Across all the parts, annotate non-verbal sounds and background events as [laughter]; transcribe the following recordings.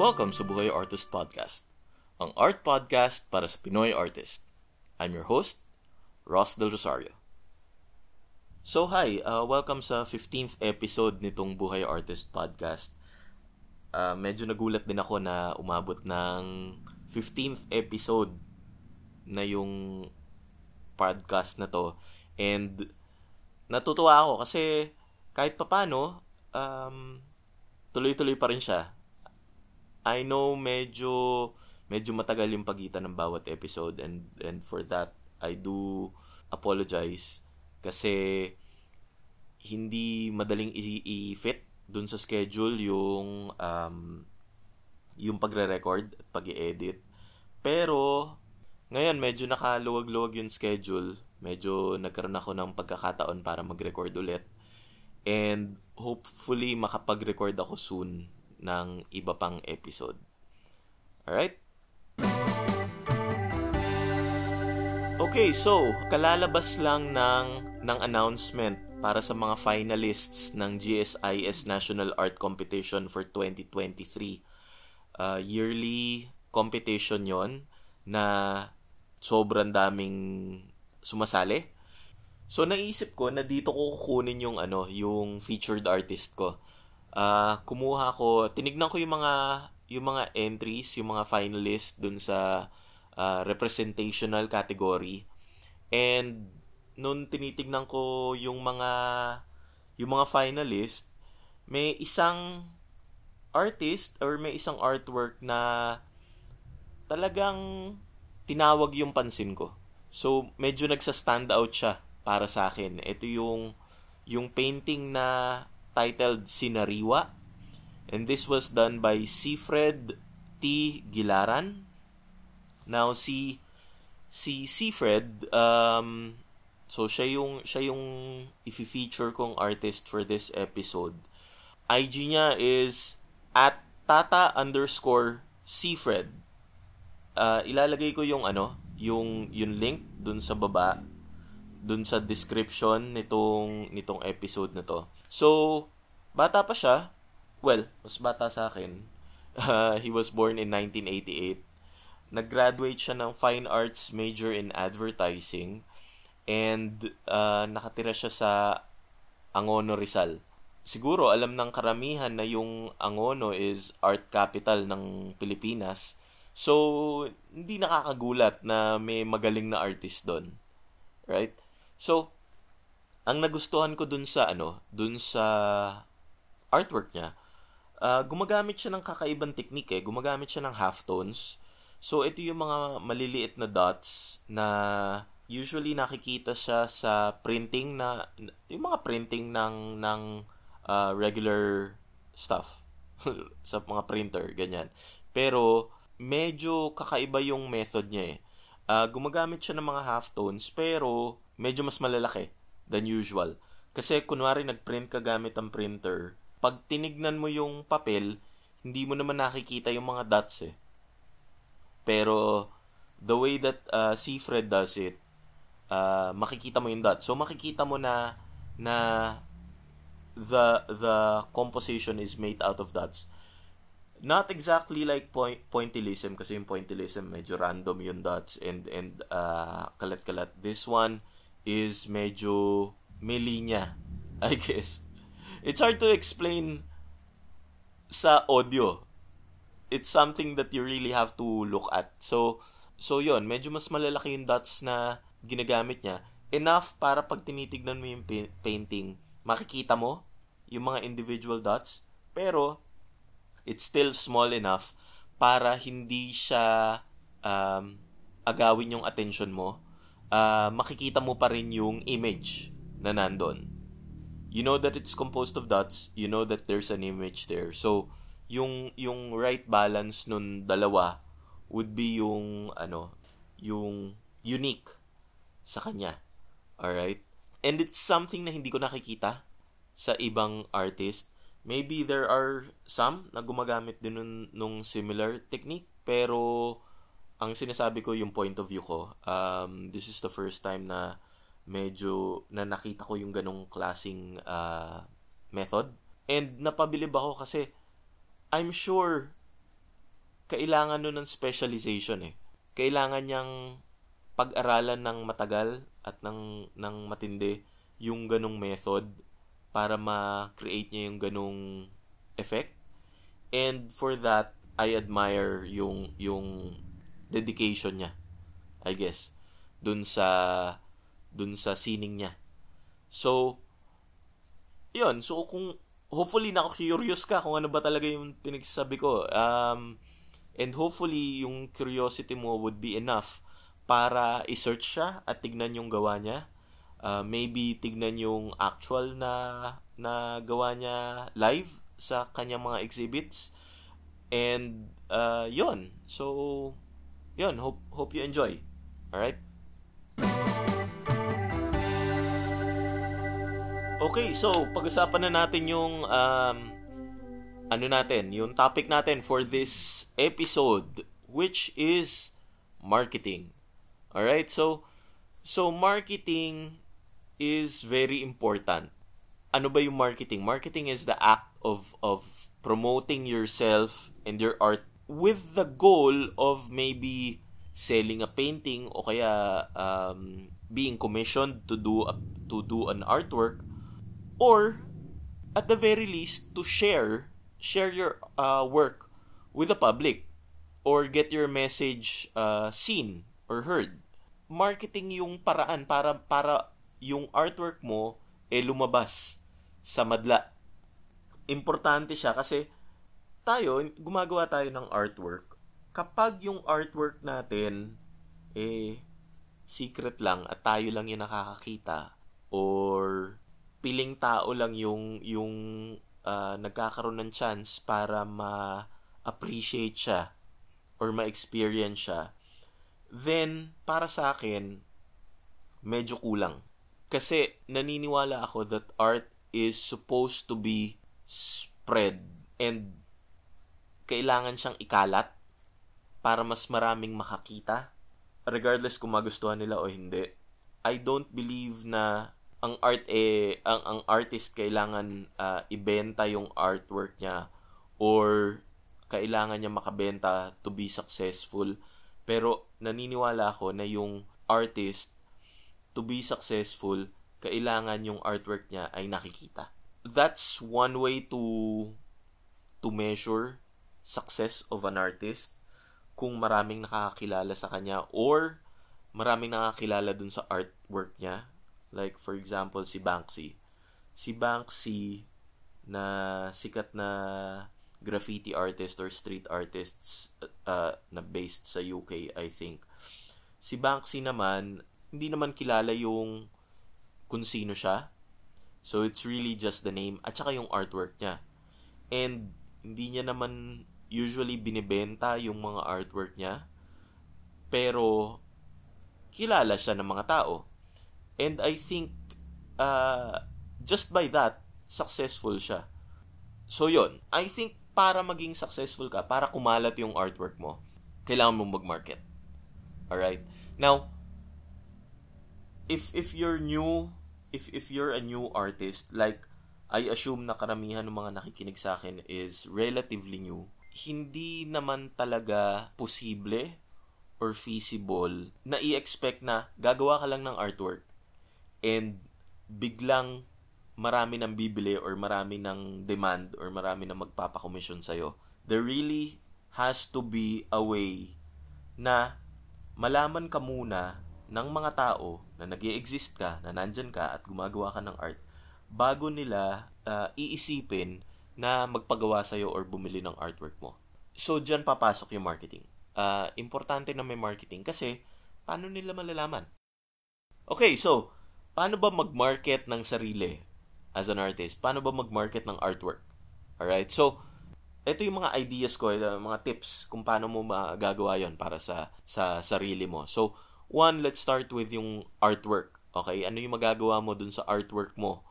Welcome sa Buhay Artist Podcast, ang art podcast para sa Pinoy artist. I'm your host, Ross Del Rosario. So hi, uh, welcome sa 15th episode nitong Buhay Artist Podcast. Uh, medyo nagulat din ako na umabot ng 15th episode na yung podcast na to. And natutuwa ako kasi kahit papano, um, tuloy-tuloy pa rin siya. I know medyo medyo matagal yung pagitan ng bawat episode and and for that I do apologize kasi hindi madaling i-fit dun sa schedule yung um, yung pagre-record at pag-edit. Pero ngayon medyo nakaluwag-luwag yung schedule. Medyo nagkaroon ako ng pagkakataon para mag-record ulit. And hopefully makapag-record ako soon ng iba pang episode. Alright? Okay, so kalalabas lang ng ng announcement para sa mga finalists ng GSIS National Art Competition for 2023. Uh, yearly competition yon na sobrang daming sumasali. So naisip ko na dito ko kukunin yung ano, yung featured artist ko. Uh, kumuha ko, tinignan ko yung mga yung mga entries, yung mga finalists dun sa uh, representational category. And nung tinitignan ko yung mga yung mga finalist, may isang artist or may isang artwork na talagang tinawag yung pansin ko. So, medyo nagsa-stand out siya para sa akin. Ito yung yung painting na titled Sinariwa. And this was done by Sifred T. Gilaran. Now, si si Sifred, um, so siya yung, siya yung i-feature kong artist for this episode. IG niya is at tata underscore Sifred. Uh, ilalagay ko yung ano, yung, yung link dun sa baba, dun sa description nitong, nitong episode na to. So, bata pa siya. Well, mas bata sa akin. Uh, [laughs] he was born in 1988. Nag-graduate siya ng Fine Arts major in Advertising and uh, nakatira siya sa Angono Rizal. Siguro alam ng karamihan na yung Angono is art capital ng Pilipinas. So, hindi nakakagulat na may magaling na artist doon. Right? So, ang nagustuhan ko dun sa ano, dun sa artwork niya, uh, gumagamit siya ng kakaibang technique eh. Gumagamit siya ng halftones. So, ito yung mga maliliit na dots na usually nakikita siya sa printing na, yung mga printing ng, ng uh, regular stuff. [laughs] sa mga printer, ganyan. Pero, medyo kakaiba yung method niya eh. Uh, gumagamit siya ng mga halftones, pero medyo mas malalaki than usual. Kasi kunwari nagprint ka gamit ang printer, pag tinignan mo yung papel, hindi mo naman nakikita yung mga dots eh. Pero the way that uh, Seafred does it, uh, makikita mo yung dots. So makikita mo na na the the composition is made out of dots. Not exactly like point, pointillism kasi yung pointillism medyo random yung dots and and uh, kalat-kalat. This one is medyo may linya, [laughs] I guess. It's hard to explain sa audio it's something that you really have to look at. So, so yon medyo mas malalaki yung dots na ginagamit niya. Enough para pag tinitignan mo yung painting, makikita mo yung mga individual dots, pero it's still small enough para hindi siya um, agawin yung attention mo. Uh, makikita mo pa rin yung image na nandun. You know that it's composed of dots. You know that there's an image there. So, yung yung right balance nun dalawa would be yung ano yung unique sa kanya all right and it's something na hindi ko nakikita sa ibang artist maybe there are some na gumagamit din nun, nung similar technique pero ang sinasabi ko yung point of view ko um, this is the first time na medyo na nakita ko yung ganong klasing uh, method and napabilib ako kasi I'm sure kailangan nun ng specialization eh. Kailangan niyang pag-aralan ng matagal at ng, ng matindi yung ganong method para ma-create niya yung ganong effect. And for that, I admire yung yung dedication niya. I guess dun sa dun sa sining niya. So, yun. So, kung hopefully nako-curious ka kung ano ba talaga yung pinagsasabi ko. Um, and hopefully yung curiosity mo would be enough para i-search siya at tignan yung gawa niya. Uh, maybe tignan yung actual na na gawa niya live sa kanyang mga exhibits. And uh, yon. So, yon. Hope, hope you enjoy. Alright? Okay, so pag-usapan na natin yung um, ano natin, yung topic natin for this episode which is marketing. All right? So so marketing is very important. Ano ba yung marketing? Marketing is the act of of promoting yourself and your art with the goal of maybe selling a painting o kaya um, being commissioned to do a, to do an artwork or at the very least to share share your uh, work with the public or get your message uh, seen or heard. Marketing yung paraan para para yung artwork mo eh lumabas sa madla. Importante siya kasi tayo, gumagawa tayo ng artwork. Kapag yung artwork natin eh secret lang at tayo lang yung nakakakita or piling tao lang yung yung uh, nagkakaroon ng chance para ma-appreciate siya or ma-experience siya, then para sa akin, medyo kulang. Kasi naniniwala ako that art is supposed to be spread and kailangan siyang ikalat para mas maraming makakita regardless kung magustuhan nila o hindi. I don't believe na ang art eh ang ang artist kailangan uh, ibenta yung artwork niya or kailangan niya makabenta to be successful. Pero naniniwala ako na yung artist, to be successful, kailangan yung artwork niya ay nakikita. That's one way to to measure success of an artist kung maraming nakakakilala sa kanya or maraming nakakilala dun sa artwork niya. Like for example si Banksy. Si Banksy na sikat na graffiti artist or street artists uh, na based sa UK, I think. Si Banksy naman, hindi naman kilala yung kung sino siya. So, it's really just the name at saka yung artwork niya. And, hindi niya naman usually binibenta yung mga artwork niya. Pero, kilala siya ng mga tao. And I think, uh, just by that, successful siya. So, yon I think para maging successful ka, para kumalat yung artwork mo, kailangan mong mag-market. Alright? Now, if if you're new, if if you're a new artist, like I assume na karamihan ng mga nakikinig sa akin is relatively new, hindi naman talaga posible or feasible na i-expect na gagawa ka lang ng artwork and biglang marami nang bibili or marami nang demand or marami nang magpapakomisyon sa'yo. There really has to be a way na malaman ka muna ng mga tao na nag exist ka, na nandyan ka at gumagawa ka ng art bago nila uh, iisipin na magpagawa sa'yo or bumili ng artwork mo. So, dyan papasok yung marketing. Uh, importante na may marketing kasi paano nila malalaman? Okay, so, paano ba mag-market ng sarili? as an artist, paano ba mag-market ng artwork? Alright? So, ito yung mga ideas ko, mga tips kung paano mo magagawa yon para sa, sa sarili mo. So, one, let's start with yung artwork. Okay? Ano yung magagawa mo dun sa artwork mo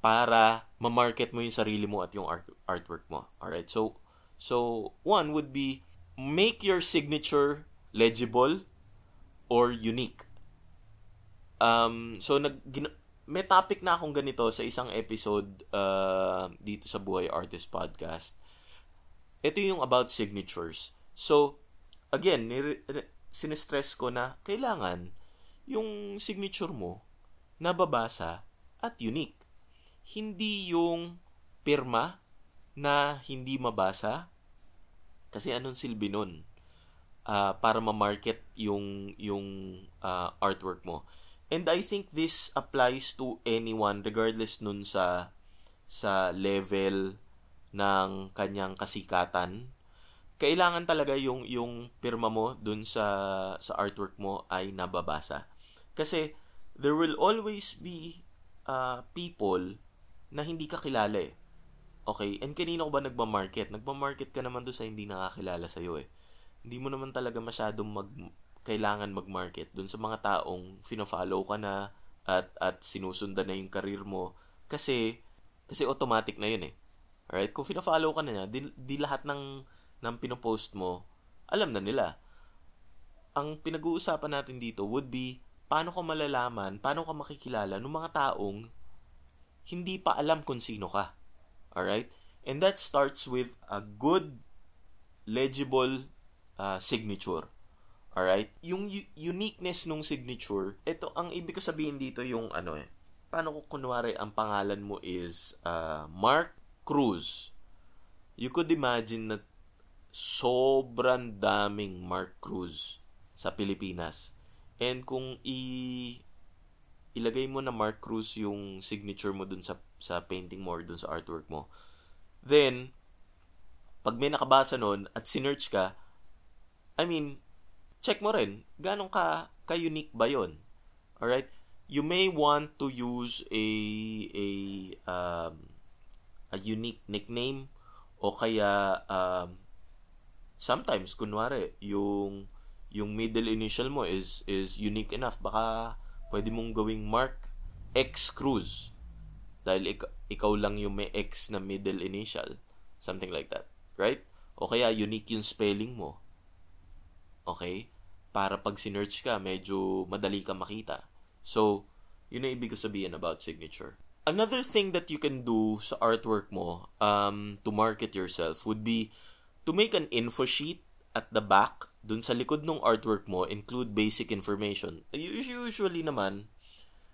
para ma-market mo yung sarili mo at yung art- artwork mo. Alright? So, so, one would be make your signature legible or unique. Um, so, nag, gin- may topic na akong ganito sa isang episode uh, dito sa Buhay Artist Podcast. Ito yung about signatures. So, again, sinistress ko na kailangan yung signature mo nababasa at unique. Hindi yung pirma na hindi mabasa kasi anong silbi nun uh, para ma-market yung yung uh, artwork mo. And I think this applies to anyone regardless nun sa sa level ng kanyang kasikatan kailangan talaga yung yung pirma mo dun sa sa artwork mo ay nababasa. Kasi there will always be uh, people na hindi ka kilala eh. Okay? And kanino ka ba nagma-market? Nagma-market ka naman doon sa hindi nakakilala sa'yo eh. Hindi mo naman talaga masyadong mag, kailangan mag-market doon sa mga taong fina-follow ka na at, at sinusundan na yung career mo. Kasi, kasi automatic na yun eh. Alright? Kung fina-follow ka na niya, di, di lahat ng ng pinopost mo, alam na nila. Ang pinag-uusapan natin dito would be paano ka malalaman, paano ka makikilala ng mga taong hindi pa alam kung sino ka. Alright? And that starts with a good, legible uh, signature. Alright? Yung u- uniqueness ng signature, ito, ang ibig ko sabihin dito yung ano eh, paano kung kunwari ang pangalan mo is uh, Mark Cruz. You could imagine that sobrang daming Mark Cruz sa Pilipinas. And kung i ilagay mo na Mark Cruz yung signature mo dun sa sa painting mo or dun sa artwork mo, then pag may nakabasa nun at sinearch ka, I mean, check mo rin, ganong ka, ka-unique ba yon Alright? You may want to use a, a, um, a unique nickname o kaya um, sometimes kunwari yung yung middle initial mo is is unique enough. Baka pwede mong gawing Mark X Cruz dahil ik- ikaw lang yung may X na middle initial. Something like that. Right? O kaya unique yung spelling mo. Okay? Para pag sinearch ka medyo madali ka makita. So yun ang ibig sabihin about signature. Another thing that you can do sa artwork mo um, to market yourself would be To make an info sheet at the back, dun sa likod ng artwork mo, include basic information. Usually naman,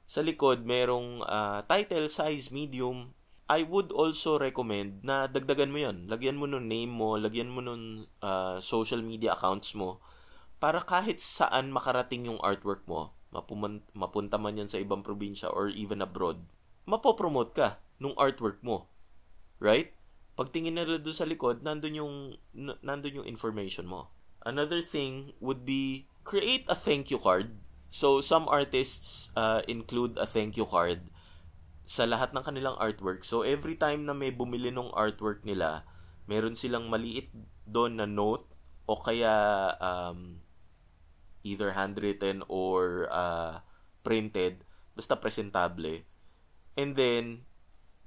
sa likod, merong uh, title, size, medium. I would also recommend na dagdagan mo yon Lagyan mo nun name mo, lagyan mo nun uh, social media accounts mo para kahit saan makarating yung artwork mo, mapuman- mapunta man yan sa ibang probinsya or even abroad, mapopromote ka nung artwork mo. Right? pagtingin nila doon sa likod, nandun yung, nandun yung information mo. Another thing would be create a thank you card. So, some artists uh, include a thank you card sa lahat ng kanilang artwork. So, every time na may bumili ng artwork nila, meron silang maliit doon na note o kaya um, either handwritten or uh, printed, basta presentable. And then,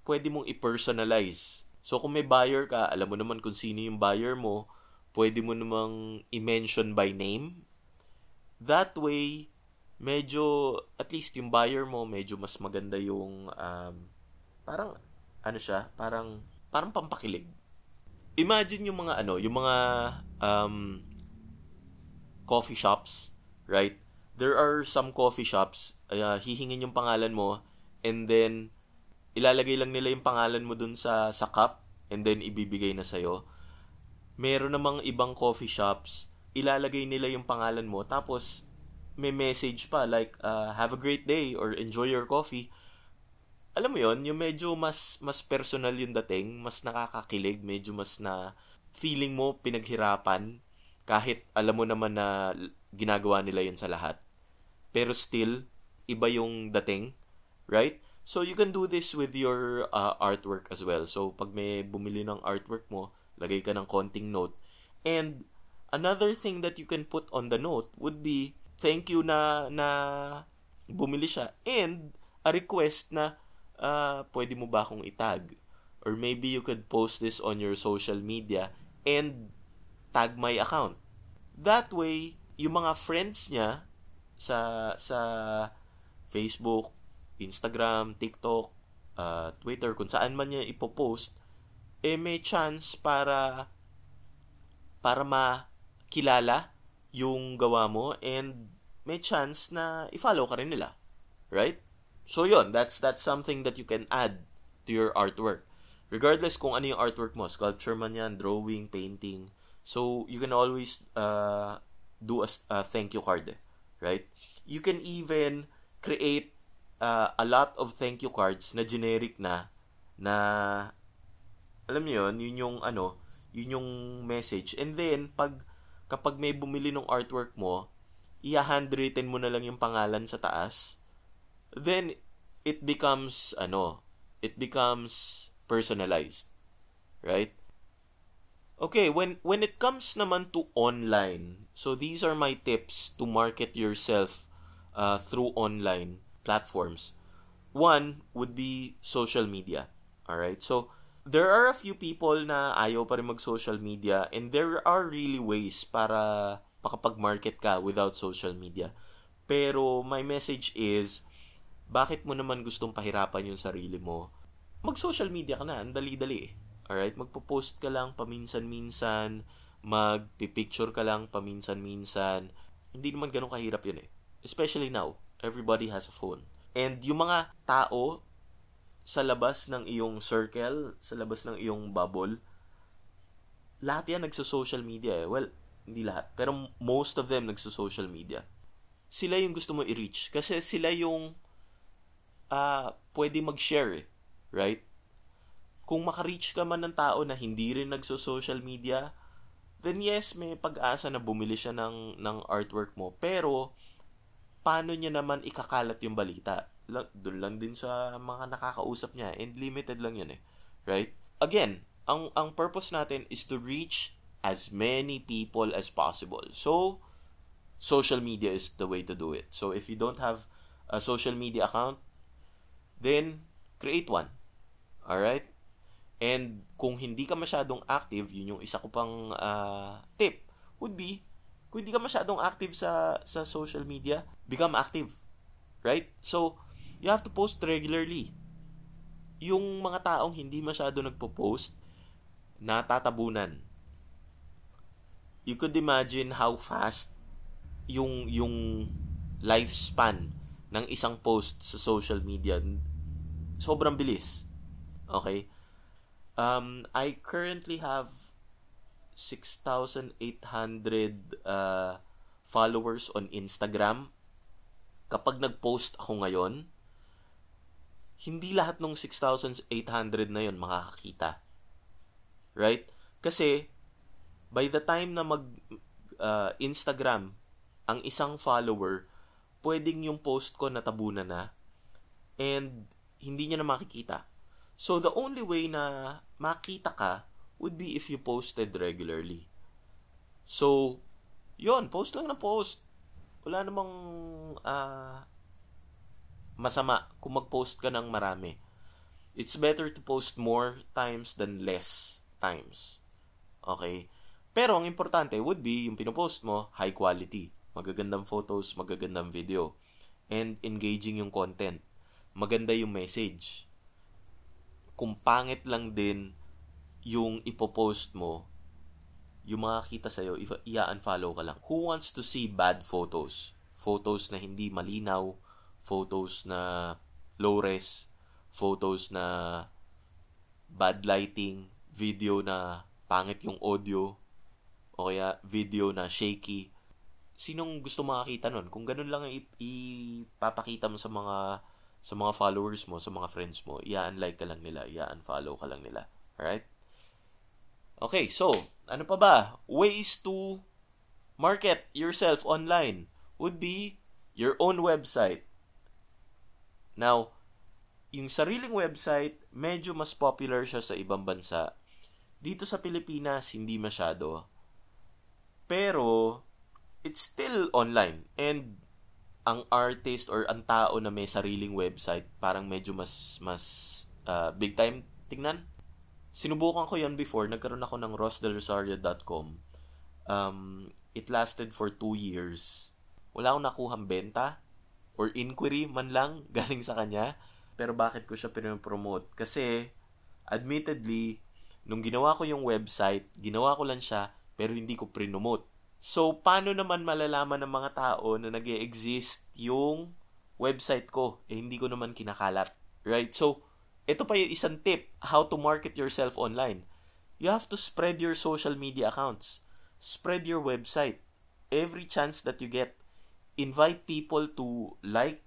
pwede mong i-personalize So kung may buyer ka, alam mo naman kung sino yung buyer mo, pwede mo namang i-mention by name. That way, medyo, at least yung buyer mo, medyo mas maganda yung, um, parang, ano siya, parang, parang pampakilig. Imagine yung mga, ano, yung mga, um, coffee shops, right? There are some coffee shops, uh, hihingin yung pangalan mo, and then, ilalagay lang nila yung pangalan mo dun sa, sa cup and then ibibigay na sa'yo. Meron namang ibang coffee shops, ilalagay nila yung pangalan mo tapos may message pa like uh, have a great day or enjoy your coffee. Alam mo yon yung medyo mas mas personal yung dating, mas nakakakilig, medyo mas na feeling mo pinaghirapan kahit alam mo naman na ginagawa nila yun sa lahat. Pero still, iba yung dating, right? So, you can do this with your uh, artwork as well. So, pag may bumili ng artwork mo, lagay ka ng konting note. And, another thing that you can put on the note would be, thank you na, na bumili siya. And, a request na, uh, pwede mo ba akong itag? Or maybe you could post this on your social media and tag my account. That way, yung mga friends niya sa sa Facebook, Instagram, TikTok, uh, Twitter, kung saan man niya ipopost, eh may chance para para ma kilala yung gawa mo and may chance na i-follow ka rin nila. Right? So yon, that's that's something that you can add to your artwork. Regardless kung ano yung artwork mo, sculpture man yan, drawing, painting. So you can always uh, do a, a thank you card, right? You can even create uh, a lot of thank you cards na generic na na alam niyo yun, yun yung ano, yun yung message. And then pag kapag may bumili ng artwork mo, i-handwritten mo na lang yung pangalan sa taas. Then it becomes ano, it becomes personalized. Right? Okay, when when it comes naman to online, so these are my tips to market yourself uh, through online platforms. One would be social media. All right? So there are a few people na ayaw pa rin mag-social media and there are really ways para makapag-market ka without social media. Pero my message is bakit mo naman gustong pahirapan yung sarili mo? Mag-social media ka na, ang dali-dali eh. Alright? Magpo-post ka lang paminsan-minsan, magpipicture ka lang paminsan-minsan. Hindi naman ganun kahirap yun eh. Especially now, everybody has a phone. And yung mga tao sa labas ng iyong circle, sa labas ng iyong bubble, lahat yan nagso-social media eh. Well, hindi lahat. Pero most of them nagso-social media. Sila yung gusto mo i-reach. Kasi sila yung uh, pwede mag-share eh. Right? kung makareach ka man ng tao na hindi rin nagso-social media, then yes, may pag-asa na bumili siya ng, ng artwork mo. Pero, paano niya naman ikakalat yung balita? Doon lang din sa mga nakakausap niya. And limited lang yun eh. Right? Again, ang, ang purpose natin is to reach as many people as possible. So, social media is the way to do it. So, if you don't have a social media account, then create one. Alright? And kung hindi ka masyadong active, yun yung isa ko pang uh, tip, would be, kung hindi ka masyadong active sa, sa social media, become active. Right? So, you have to post regularly. Yung mga taong hindi masyado nagpo-post, natatabunan. You could imagine how fast yung yung lifespan ng isang post sa social media. Sobrang bilis. Okay? Um, I currently have 6,800 uh, followers on Instagram. Kapag nag-post ako ngayon, hindi lahat ng 6,800 na yon makakakita. Right? Kasi, by the time na mag uh, Instagram ang isang follower, pwedeng yung post ko natabunan na and hindi niya na makikita. So, the only way na makita ka would be if you posted regularly. So, yon post lang na post. Wala namang uh, masama kung mag-post ka ng marami. It's better to post more times than less times. Okay? Pero ang importante would be yung pinopost mo, high quality. Magagandang photos, magagandang video. And engaging yung content. Maganda yung message kung pangit lang din yung ipopost mo, yung mga kita sa'yo, i-unfollow ka lang. Who wants to see bad photos? Photos na hindi malinaw, photos na low res, photos na bad lighting, video na pangit yung audio, o kaya video na shaky. Sinong gusto makakita nun? Kung ganun lang ipapakita mo sa mga sa mga followers mo, sa mga friends mo, i-unlike ka lang nila, i-unfollow ka lang nila. Alright? Okay, so, ano pa ba? Ways to market yourself online would be your own website. Now, yung sariling website, medyo mas popular siya sa ibang bansa. Dito sa Pilipinas, hindi masyado. Pero, it's still online. And ang artist or ang tao na may sariling website parang medyo mas mas uh, big time tingnan. Sinubukan ko 'yan before, nagkaroon ako ng rosdelrosario.com. Um, it lasted for two years. Wala akong nakuhang benta or inquiry man lang [laughs] galing sa kanya. Pero bakit ko siya pinopromote? Kasi, admittedly, nung ginawa ko yung website, ginawa ko lang siya, pero hindi ko prinomote So, paano naman malalaman ng mga tao na nag exist yung website ko? Eh, hindi ko naman kinakalat. Right? So, ito pa yung isang tip, how to market yourself online. You have to spread your social media accounts. Spread your website. Every chance that you get, invite people to like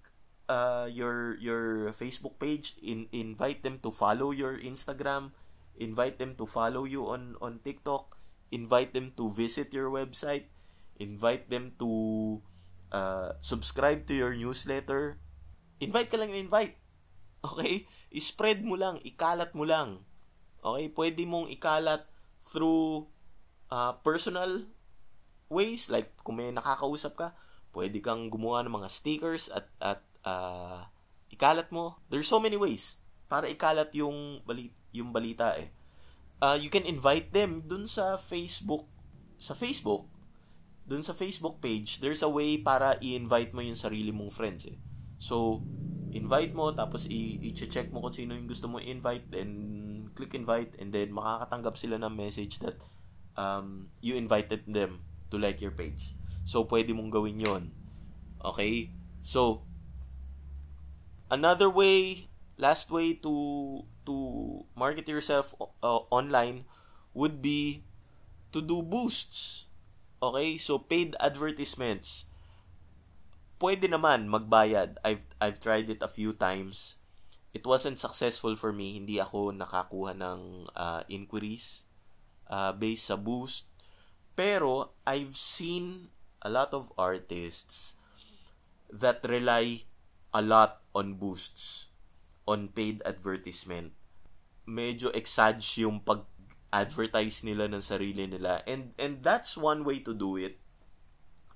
uh, your your Facebook page, in, invite them to follow your Instagram, invite them to follow you on on TikTok, invite them to visit your website, invite them to uh, subscribe to your newsletter. Invite ka lang invite. Okay? I-spread mo lang, ikalat mo lang. Okay? Pwede mong ikalat through uh, personal ways like kung may nakakausap ka, pwede kang gumawa ng mga stickers at at uh, ikalat mo. There's so many ways para ikalat yung balit yung balita eh. Uh, you can invite them dun sa Facebook sa Facebook dun sa Facebook page there's a way para i-invite mo yung sarili mong friends eh. So invite mo tapos i-check mo kung sino yung gusto mo invite then click invite and then makakatanggap sila ng message that um, you invited them to like your page so pwede mong gawin yon okay so another way last way to to market yourself uh, online would be to do boosts. Okay? So paid advertisements. Pwede naman magbayad. I've I've tried it a few times. It wasn't successful for me. Hindi ako nakakuha ng uh, inquiries uh, based sa boost. Pero I've seen a lot of artists that rely a lot on boosts, on paid advertisement medyo exage yung pag-advertise nila ng sarili nila. And, and that's one way to do it.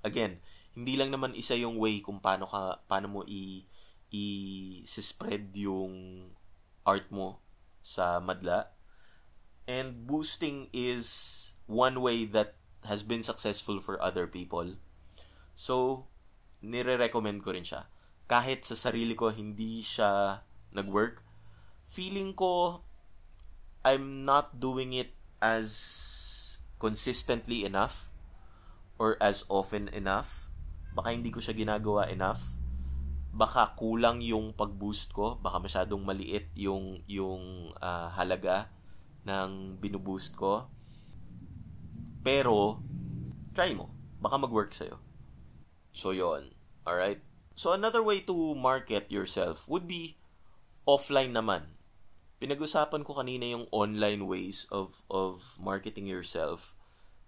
Again, hindi lang naman isa yung way kung paano ka paano mo i i-spread yung art mo sa madla. And boosting is one way that has been successful for other people. So, nire-recommend ko rin siya. Kahit sa sarili ko hindi siya nag-work, feeling ko I'm not doing it as consistently enough or as often enough. Baka hindi ko siya ginagawa enough. Baka kulang yung pag-boost ko, baka masyadong maliit yung yung uh, halaga ng binuboost ko. Pero try mo, baka mag-work sa'yo. So yon. Alright? So another way to market yourself would be offline naman pinag-usapan ko kanina yung online ways of of marketing yourself.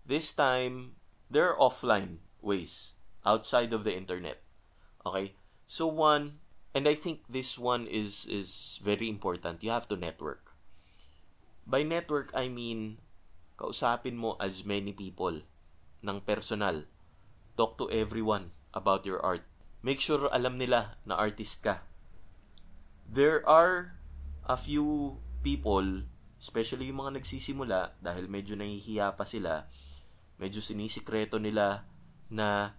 This time, there are offline ways outside of the internet. Okay? So one, and I think this one is is very important. You have to network. By network, I mean kausapin mo as many people ng personal. Talk to everyone about your art. Make sure alam nila na artist ka. There are a few people, especially yung mga nagsisimula, dahil medyo nahihiya pa sila, medyo sinisikreto nila na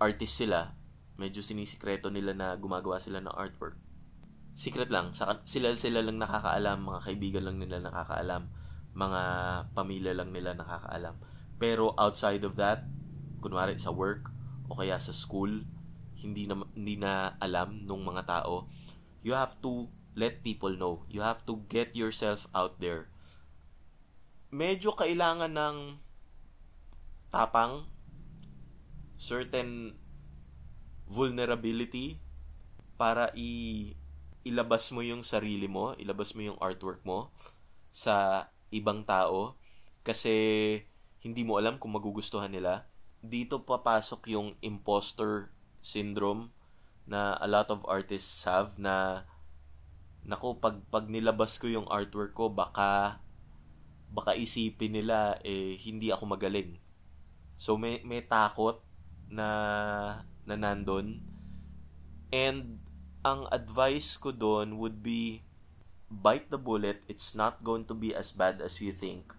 artist sila, medyo sinisikreto nila na gumagawa sila ng artwork. Secret lang, sila sila lang nakakaalam, mga kaibigan lang nila nakakaalam, mga pamilya lang nila nakakaalam. Pero outside of that, kunwari sa work o kaya sa school, hindi na hindi na alam nung mga tao, you have to let people know. You have to get yourself out there. Medyo kailangan ng tapang, certain vulnerability para i ilabas mo yung sarili mo, ilabas mo yung artwork mo sa ibang tao kasi hindi mo alam kung magugustuhan nila. Dito papasok yung imposter syndrome na a lot of artists have na nako pag pag nilabas ko yung artwork ko baka baka isipin nila eh hindi ako magaling. So may may takot na na nandun. And ang advice ko doon would be bite the bullet. It's not going to be as bad as you think.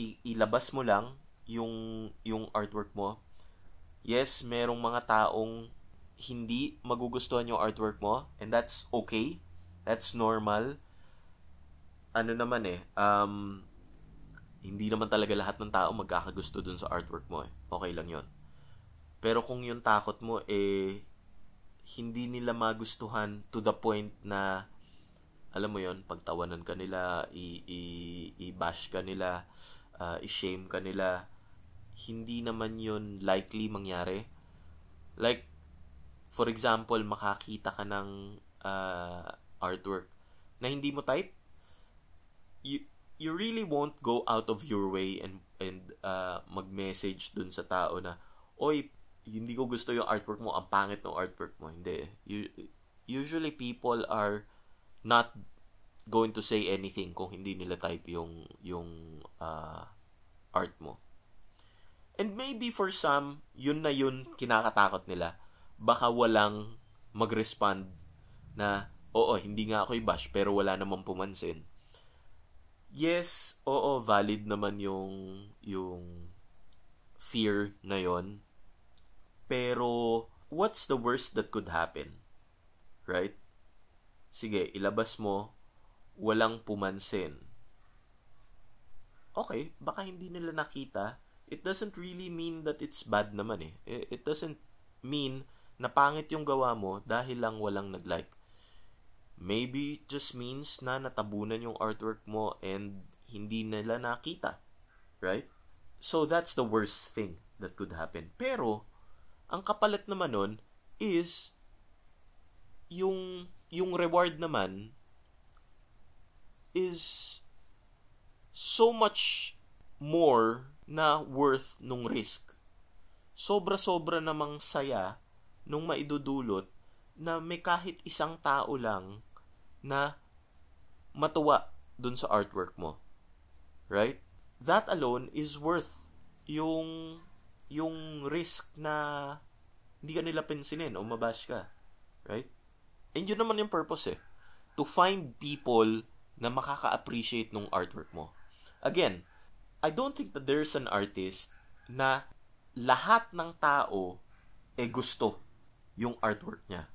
I- ilabas mo lang yung yung artwork mo. Yes, merong mga taong hindi magugustuhan yung artwork mo and that's okay That's normal. Ano naman eh, um, hindi naman talaga lahat ng tao magkakagusto dun sa artwork mo eh. Okay lang yon Pero kung yung takot mo eh hindi nila magustuhan to the point na alam mo yon pagtawanan ka nila, i- i- i-bash ka nila, uh, i-shame ka nila, hindi naman yon likely mangyari. Like, for example, makakita ka ng uh, artwork na hindi mo type, you, you really won't go out of your way and and uh, mag-message dun sa tao na, oy, hindi ko gusto yung artwork mo, ang pangit ng artwork mo. Hindi. You, usually people are not going to say anything kung hindi nila type yung yung uh, art mo. And maybe for some, yun na yun kinakatakot nila. Baka walang mag-respond na, oo, hindi nga ako i-bash, pero wala namang pumansin. Yes, oo, valid naman yung, yung fear na yon Pero, what's the worst that could happen? Right? Sige, ilabas mo, walang pumansin. Okay, baka hindi nila nakita, it doesn't really mean that it's bad naman eh. It doesn't mean na pangit yung gawa mo dahil lang walang nag-like. Maybe it just means na natabunan yung artwork mo and hindi nila nakita. Right? So that's the worst thing that could happen. Pero, ang kapalit naman nun is yung yung reward naman is so much more na worth nung risk. Sobra-sobra namang saya nung maidudulot na may kahit isang tao lang na matuwa dun sa artwork mo. Right? That alone is worth yung yung risk na hindi ka nila pensinin o mabash ka. Right? And yun naman yung purpose eh. To find people na makaka-appreciate nung artwork mo. Again, I don't think that there's an artist na lahat ng tao eh gusto yung artwork niya.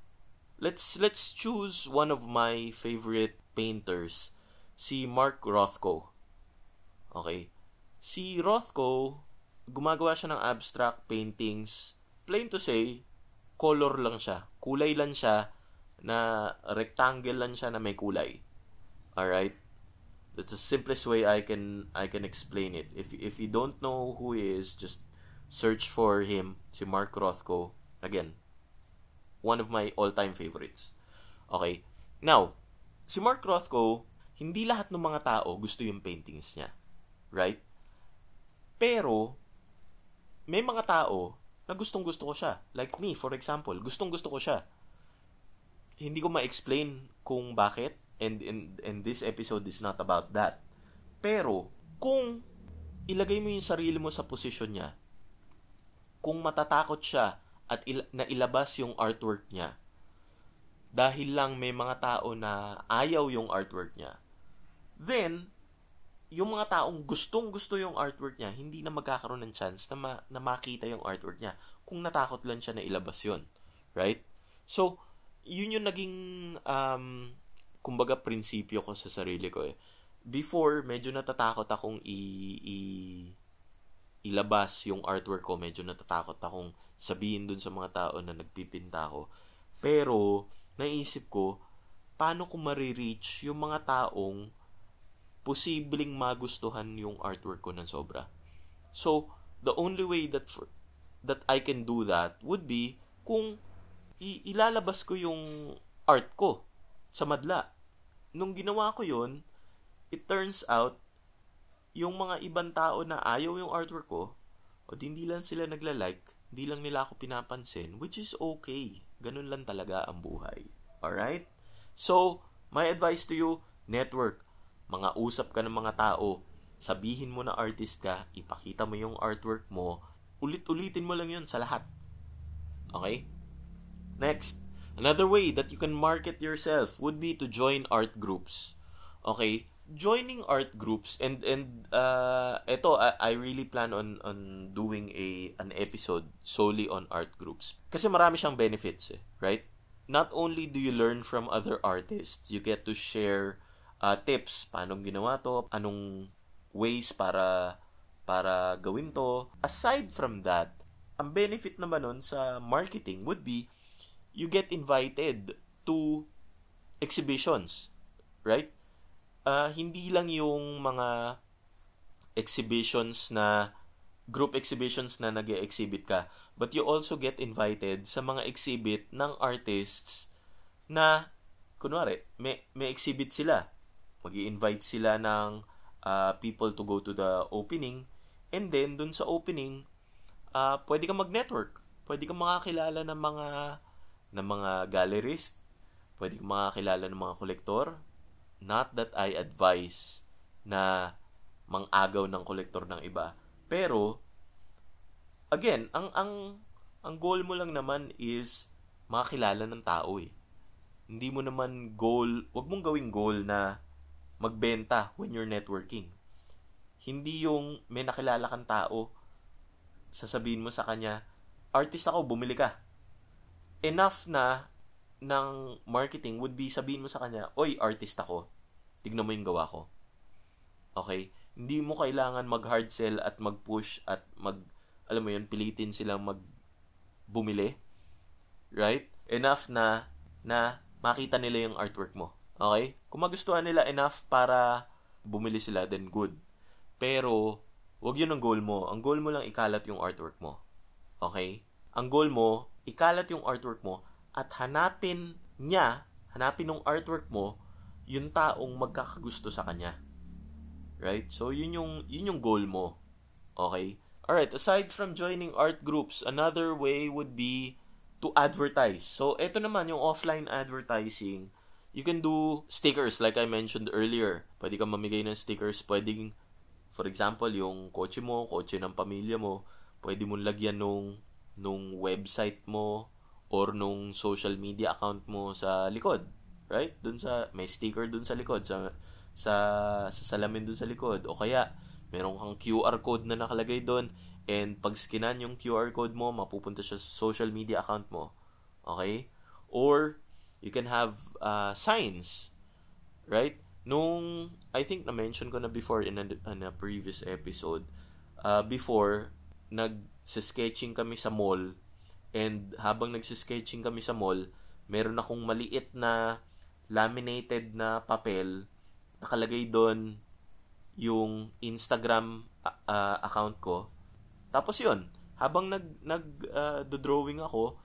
Let's let's choose one of my favorite painters, si Mark Rothko. Okay? Si Rothko, gumagawa siya ng abstract paintings. Plain to say, color lang siya. Kulay lang siya na rectangle lang siya na may kulay. Alright? That's the simplest way I can I can explain it. If if you don't know who he is, just search for him, si Mark Rothko. Again, one of my all-time favorites. Okay. Now, si Mark Rothko, hindi lahat ng mga tao gusto yung paintings niya. Right? Pero, may mga tao na gustong gusto ko siya. Like me, for example. Gustong gusto ko siya. Hindi ko ma-explain kung bakit and, and, and this episode is not about that. Pero, kung ilagay mo yung sarili mo sa posisyon niya, kung matatakot siya at il- na ilabas yung artwork niya, dahil lang may mga tao na ayaw yung artwork niya, then, yung mga taong gustong gusto yung artwork niya, hindi na magkakaroon ng chance na, ma- na makita yung artwork niya kung natakot lang siya na ilabas yun. Right? So, yun yung naging um, kumbaga prinsipyo ko sa sarili ko eh. Before, medyo natatakot akong i, i ilabas yung artwork ko. Medyo natatakot akong sabihin dun sa mga tao na nagpipinta ako. Pero, naisip ko, paano ko marireach yung mga taong posibleng magustuhan yung artwork ko ng sobra. So, the only way that for, that I can do that would be kung i- ilalabas ko yung art ko sa madla nung ginawa ko yun, it turns out, yung mga ibang tao na ayaw yung artwork ko, o hindi lang sila nagla-like, hindi lang nila ako pinapansin, which is okay. Ganun lang talaga ang buhay. Alright? So, my advice to you, network. Mga usap ka ng mga tao. Sabihin mo na artist ka, ipakita mo yung artwork mo, ulit-ulitin mo lang yun sa lahat. Okay? Next, Another way that you can market yourself would be to join art groups. Okay? Joining art groups and and uh ito I, I really plan on on doing a an episode solely on art groups kasi marami siyang benefits eh, right? Not only do you learn from other artists, you get to share uh, tips paano ginawa to, anong ways para para gawin to. Aside from that, ang benefit naman nun sa marketing would be you get invited to exhibitions, right? Uh, hindi lang yung mga exhibitions na group exhibitions na nag exhibit ka, but you also get invited sa mga exhibit ng artists na kunwari, may, may exhibit sila. mag invite sila ng uh, people to go to the opening and then dun sa opening uh, pwede kang mag-network. Pwede kang makakilala ng mga ng mga gallerist, pwede kang makakilala ng mga kolektor. Not that I advise na mang-agaw ng kolektor ng iba. Pero again, ang ang ang goal mo lang naman is makakilala ng tao eh. Hindi mo naman goal, wag mong gawing goal na magbenta when you're networking. Hindi yung may nakilala kang tao, sasabihin mo sa kanya, artist ako, bumili ka. Enough na ng marketing would be sabihin mo sa kanya, oy, artist ako. Tignan mo yung gawa ko. Okay? Hindi mo kailangan mag-hard sell at mag-push at mag, alam mo yun, pilitin silang mag bumili. Right? Enough na na makita nila yung artwork mo. Okay? Kung magustuhan nila enough para bumili sila, then good. Pero, wag yun ang goal mo. Ang goal mo lang ikalat yung artwork mo. Okay? Ang goal mo, ikalat yung artwork mo at hanapin niya, hanapin ng artwork mo, yung taong magkakagusto sa kanya. Right? So, yun yung, yun yung goal mo. Okay? Alright, aside from joining art groups, another way would be to advertise. So, ito naman yung offline advertising. You can do stickers like I mentioned earlier. Pwede kang mamigay ng stickers. Pwedeng, for example, yung kotse mo, kotse ng pamilya mo, pwede mong lagyan nung, nung website mo or nung social media account mo sa likod. Right? Dun sa, may sticker dun sa likod. Sa, sa, sa salamin dun sa likod. O kaya, meron kang QR code na nakalagay doon And pag skinan yung QR code mo, mapupunta siya sa social media account mo. Okay? Or, you can have uh, signs. Right? Nung, I think na-mention ko na before in a, in a previous episode, uh, before, nag-sketching kami sa mall, and habang nag-sketching kami sa mall, meron akong maliit na laminated na papel, nakalagay doon yung Instagram uh, account ko, tapos yun, habang nag nag uh, drawing ako,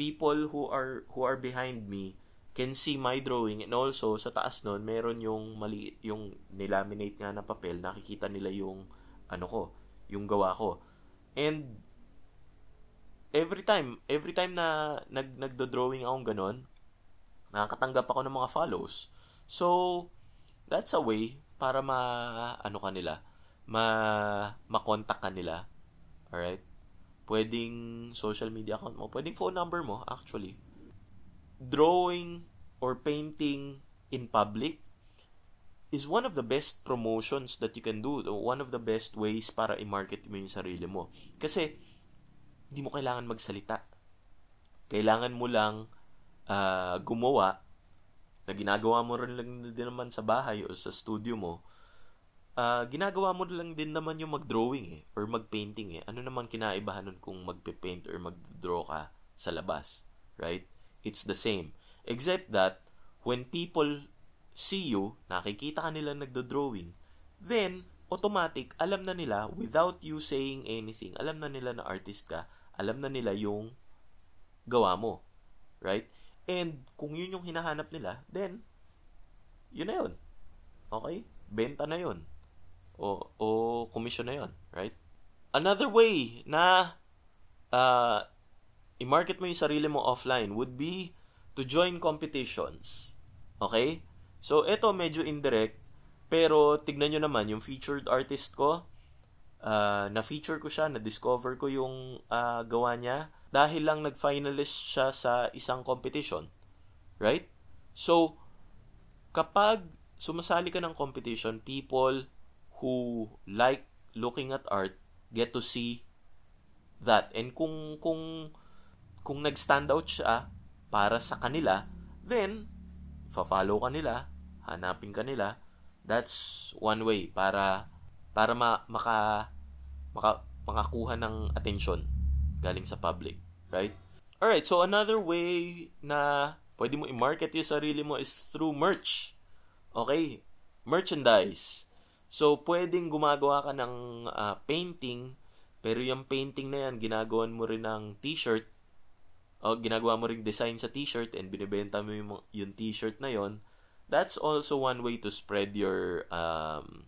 people who are who are behind me can see my drawing. And also sa taas noon meron yung mali yung nilaminate nga na papel, nakikita nila yung ano ko, yung gawa ko. And every time, every time na nag nagdo-drawing ako ganon, nakakatanggap ako ng mga follows. So, that's a way para ma ano kanila, ma makontak ka nila. Alright? Pwedeng social media account mo. Pwedeng phone number mo, actually. Drawing or painting in public is one of the best promotions that you can do. One of the best ways para i-market mo yung sarili mo. Kasi, hindi mo kailangan magsalita. Kailangan mo lang uh, gumawa na ginagawa mo rin lang din naman sa bahay o sa studio mo uh, ginagawa mo lang din naman yung mag-drawing eh, or mag-painting eh. Ano naman kinaibahan nun kung magpe-paint or mag-draw ka sa labas, right? It's the same. Except that, when people see you, nakikita ka nila nagdo-drawing, then, automatic, alam na nila, without you saying anything, alam na nila na artist ka, alam na nila yung gawa mo, right? And, kung yun yung hinahanap nila, then, yun na yun. Okay? Benta na yun o, o commission na yon right? Another way na uh, i-market mo yung sarili mo offline would be to join competitions. Okay? So, ito medyo indirect, pero tignan nyo naman, yung featured artist ko, uh, na-feature ko siya, na-discover ko yung uh, gawa niya, dahil lang nag-finalist siya sa isang competition. Right? So, kapag sumasali ka ng competition, people who like looking at art get to see that. And kung kung kung nag-stand out siya para sa kanila, then fa-follow ka nila, hanapin ka nila, That's one way para para ma, maka, maka makakuha ng attention galing sa public, right? Alright, so another way na pwede mo i-market yung sarili mo is through merch. Okay? Merchandise. So, pwedeng gumagawa ka ng uh, painting, pero yung painting na yan, ginagawan mo rin ng t-shirt, o ginagawa mo rin design sa t-shirt and binibenta mo yung, yung t-shirt na yon that's also one way to spread your um,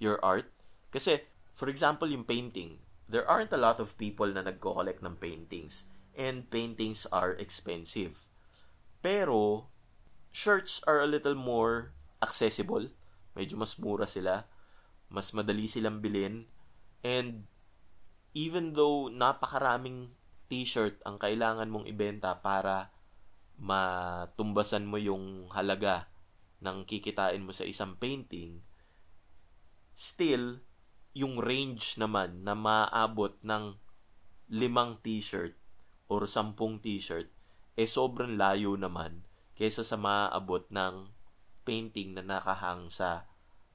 your art. Kasi, for example, yung painting, there aren't a lot of people na nagko-collect ng paintings and paintings are expensive. Pero, shirts are a little more accessible. Medyo mas mura sila. Mas madali silang bilhin. And, even though napakaraming t-shirt ang kailangan mong ibenta para matumbasan mo yung halaga ng kikitain mo sa isang painting, still, yung range naman na maabot ng limang t-shirt or sampung t-shirt, eh sobrang layo naman kaysa sa maaabot ng painting na nakahang sa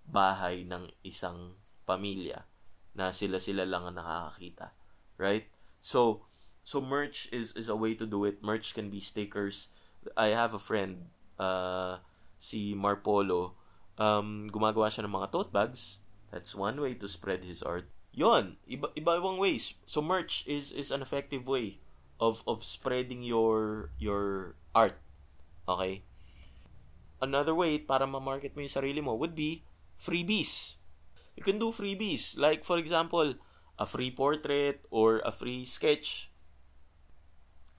bahay ng isang pamilya na sila-sila lang ang nakakakita. Right? So, so merch is, is a way to do it. Merch can be stickers. I have a friend, uh, si Marpolo, um, gumagawa siya ng mga tote bags. That's one way to spread his art. Yon, iba iba ibang ways. So merch is is an effective way of of spreading your your art. Okay? Another way para ma-market mo yung sarili mo would be freebies. You can do freebies. Like, for example, a free portrait or a free sketch.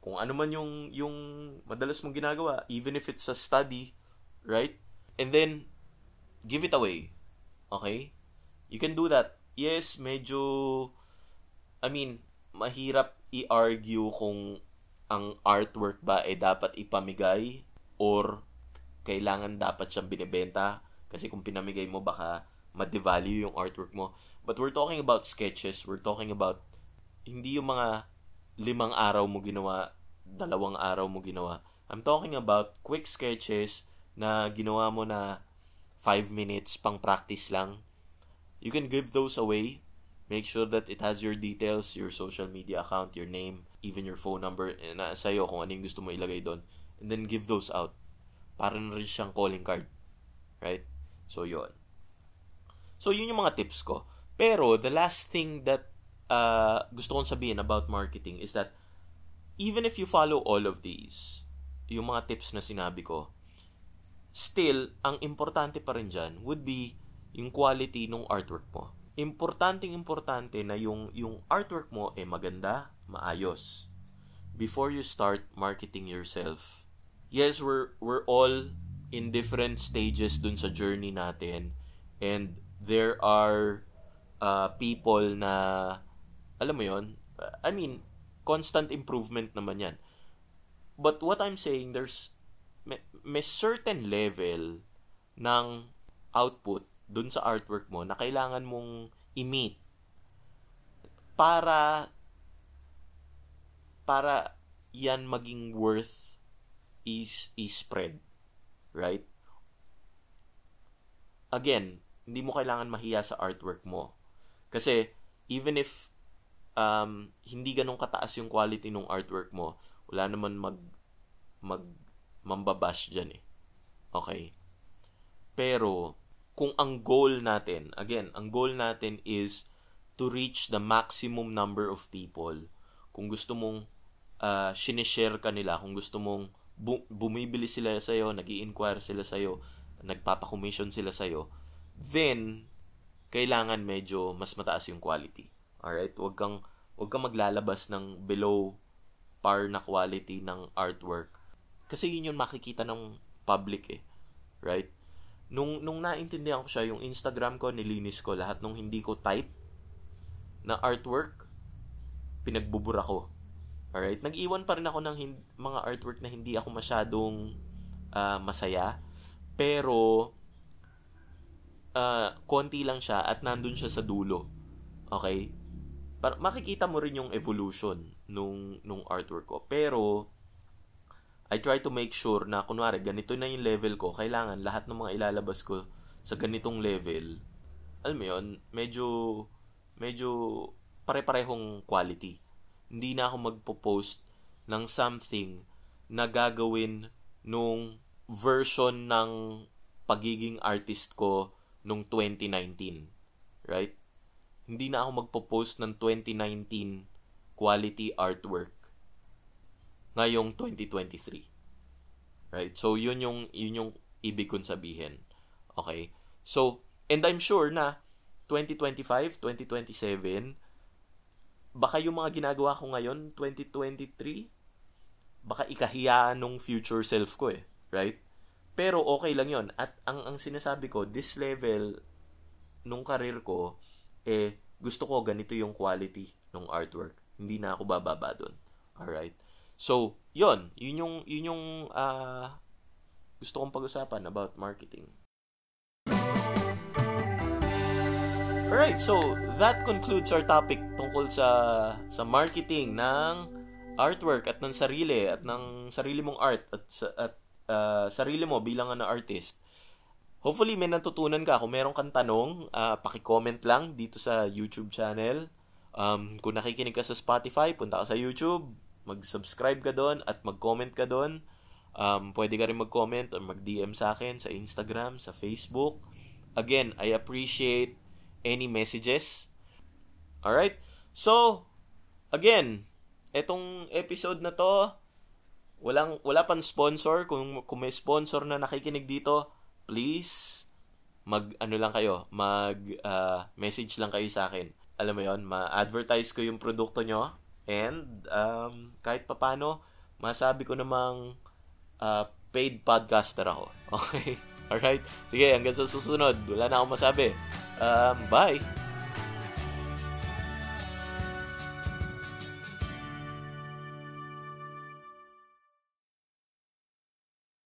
Kung ano man yung, yung madalas mong ginagawa, even if it's a study, right? And then, give it away. Okay? You can do that. Yes, medyo, I mean, mahirap i-argue kung ang artwork ba ay dapat ipamigay or kailangan dapat siyang binebenta kasi kung pinamigay mo baka ma-devalue yung artwork mo. But we're talking about sketches, we're talking about hindi yung mga limang araw mo ginawa, dalawang araw mo ginawa. I'm talking about quick sketches na ginawa mo na 5 minutes pang practice lang. You can give those away Make sure that it has your details, your social media account, your name, even your phone number, na sa'yo kung ano yung gusto mo ilagay doon. And then give those out. Para na rin siyang calling card. Right? So, yon So, yun yung mga tips ko. Pero, the last thing that uh, gusto kong sabihin about marketing is that even if you follow all of these, yung mga tips na sinabi ko, still, ang importante pa rin dyan would be yung quality ng artwork mo importanteng importante na yung yung artwork mo ay eh, maganda, maayos before you start marketing yourself. Yes, we're we're all in different stages dun sa journey natin and there are uh, people na alam mo yon I mean constant improvement naman yan but what I'm saying there's may, may certain level ng output dun sa artwork mo na kailangan mong i-meet para para yan maging worth is i-spread. Right? Again, hindi mo kailangan mahiya sa artwork mo. Kasi even if um, hindi ganun kataas yung quality ng artwork mo, wala naman mag mag mambabash dyan eh. Okay? Pero, kung ang goal natin, again, ang goal natin is to reach the maximum number of people. Kung gusto mong uh, sinishare ka nila, kung gusto mong bu- bumibili sila sa iyo, nag inquire sila sa iyo, nagpapa-commission sila sa iyo, then kailangan medyo mas mataas yung quality. Alright? Huwag kang, huwag kang maglalabas ng below par na quality ng artwork. Kasi yun yung makikita ng public eh. Right? nung, nung naintindihan ko siya, yung Instagram ko, nilinis ko lahat nung hindi ko type na artwork, pinagbubura ko. Alright? Nag-iwan pa rin ako ng hin- mga artwork na hindi ako masyadong uh, masaya. Pero, uh, konti lang siya at nandun siya sa dulo. Okay? Para makikita mo rin yung evolution nung nung artwork ko. Pero I try to make sure na kunwari ganito na yung level ko, kailangan lahat ng mga ilalabas ko sa ganitong level, alam mo yun, medyo, medyo pare-parehong quality. Hindi na ako magpo-post ng something na gagawin nung version ng pagiging artist ko nung 2019. Right? Hindi na ako magpo-post ng 2019 quality artwork ngayong 2023. Right? So, yun yung, yun yung ibig kong sabihin. Okay? So, and I'm sure na 2025, 2027, baka yung mga ginagawa ko ngayon, 2023, baka ikahiyaan nung future self ko eh. Right? Pero okay lang yon At ang, ang sinasabi ko, this level nung karir ko, eh, gusto ko ganito yung quality ng artwork. Hindi na ako bababa doon. Alright? So, yon Yun yung, yun yung uh, gusto kong pag-usapan about marketing. Alright, so that concludes our topic tungkol sa sa marketing ng artwork at ng sarili at ng sarili mong art at at uh, sarili mo bilang ano artist. Hopefully may natutunan ka. Kung meron kang tanong, uh, paki-comment lang dito sa YouTube channel. Um, kung nakikinig ka sa Spotify, punta ka sa YouTube, mag-subscribe ka doon at mag-comment ka doon. Um, pwede ka rin mag-comment or mag-DM sa akin sa Instagram, sa Facebook. Again, I appreciate any messages. Alright? So, again, etong episode na to, walang, wala pang sponsor. Kung, kung may sponsor na nakikinig dito, please, mag, ano lang kayo, mag, uh, message lang kayo sa akin. Alam mo yon ma-advertise ko yung produkto nyo. And, um, kahit papano, masabi ko namang uh, paid podcaster ako. [laughs] Okay? Alright? Sige, hanggang sa susunod. Wala na akong masabi. Um, bye!